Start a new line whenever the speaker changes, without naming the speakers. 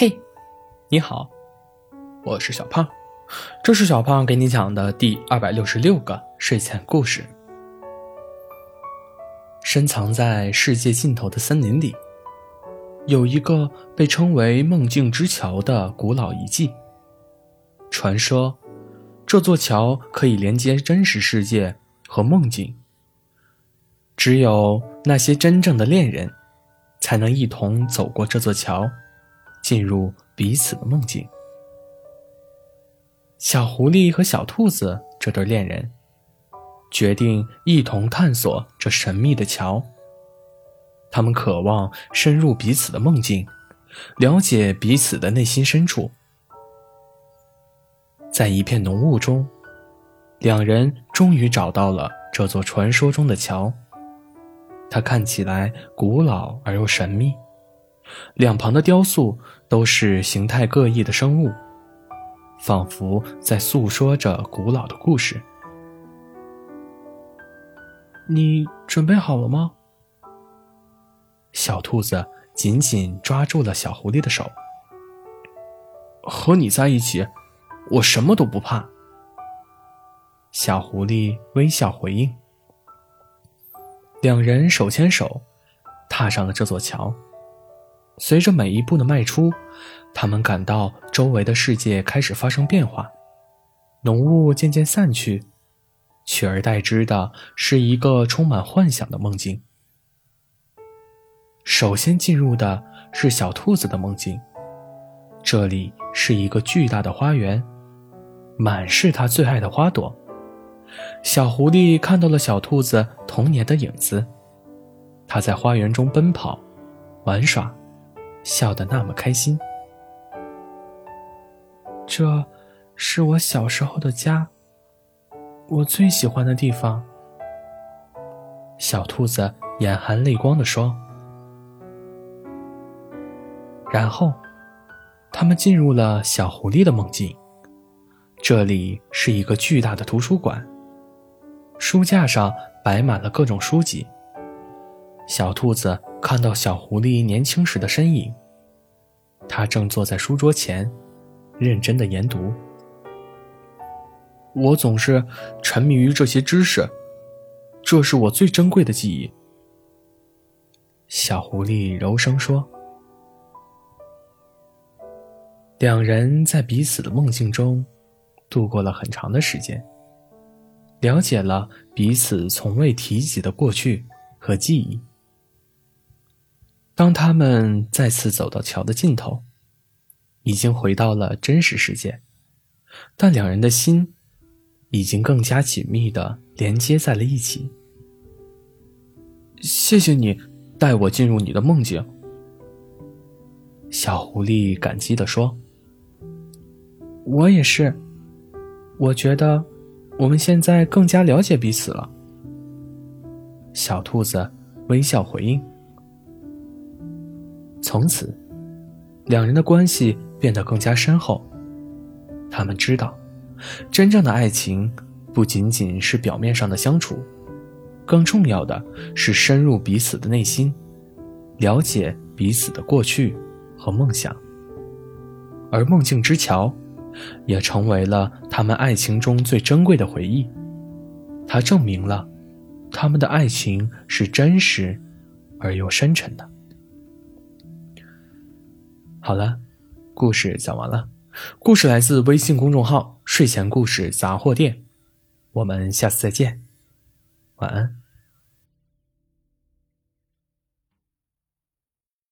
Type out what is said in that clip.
嘿，你好，我是小胖，这是小胖给你讲的第二百六十六个睡前故事。深藏在世界尽头的森林里，有一个被称为梦境之桥的古老遗迹。传说，这座桥可以连接真实世界和梦境。只有那些真正的恋人，才能一同走过这座桥。进入彼此的梦境。小狐狸和小兔子这对恋人决定一同探索这神秘的桥。他们渴望深入彼此的梦境，了解彼此的内心深处。在一片浓雾中，两人终于找到了这座传说中的桥。它看起来古老而又神秘。两旁的雕塑都是形态各异的生物，仿佛在诉说着古老的故事。你准备好了吗？小兔子紧紧抓住了小狐狸的手。和你在一起，我什么都不怕。小狐狸微笑回应。两人手牵手，踏上了这座桥。随着每一步的迈出，他们感到周围的世界开始发生变化，浓雾渐渐散去，取而代之的是一个充满幻想的梦境。首先进入的是小兔子的梦境，这里是一个巨大的花园，满是它最爱的花朵。小狐狸看到了小兔子童年的影子，它在花园中奔跑、玩耍。笑得那么开心，这是我小时候的家，我最喜欢的地方。小兔子眼含泪光地说。然后，他们进入了小狐狸的梦境，这里是一个巨大的图书馆，书架上摆满了各种书籍。小兔子。看到小狐狸年轻时的身影，他正坐在书桌前，认真的研读。我总是沉迷于这些知识，这是我最珍贵的记忆。小狐狸柔声说。两人在彼此的梦境中度过了很长的时间，了解了彼此从未提及的过去和记忆。当他们再次走到桥的尽头，已经回到了真实世界，但两人的心已经更加紧密的连接在了一起。谢谢你带我进入你的梦境，小狐狸感激的说。我也是，我觉得我们现在更加了解彼此了。小兔子微笑回应。从此，两人的关系变得更加深厚。他们知道，真正的爱情不仅仅是表面上的相处，更重要的是深入彼此的内心，了解彼此的过去和梦想。而梦境之桥，也成为了他们爱情中最珍贵的回忆。它证明了，他们的爱情是真实而又深沉的。好了，故事讲完了。故事来自微信公众号“睡前故事杂货店”，我们下次再见，晚安。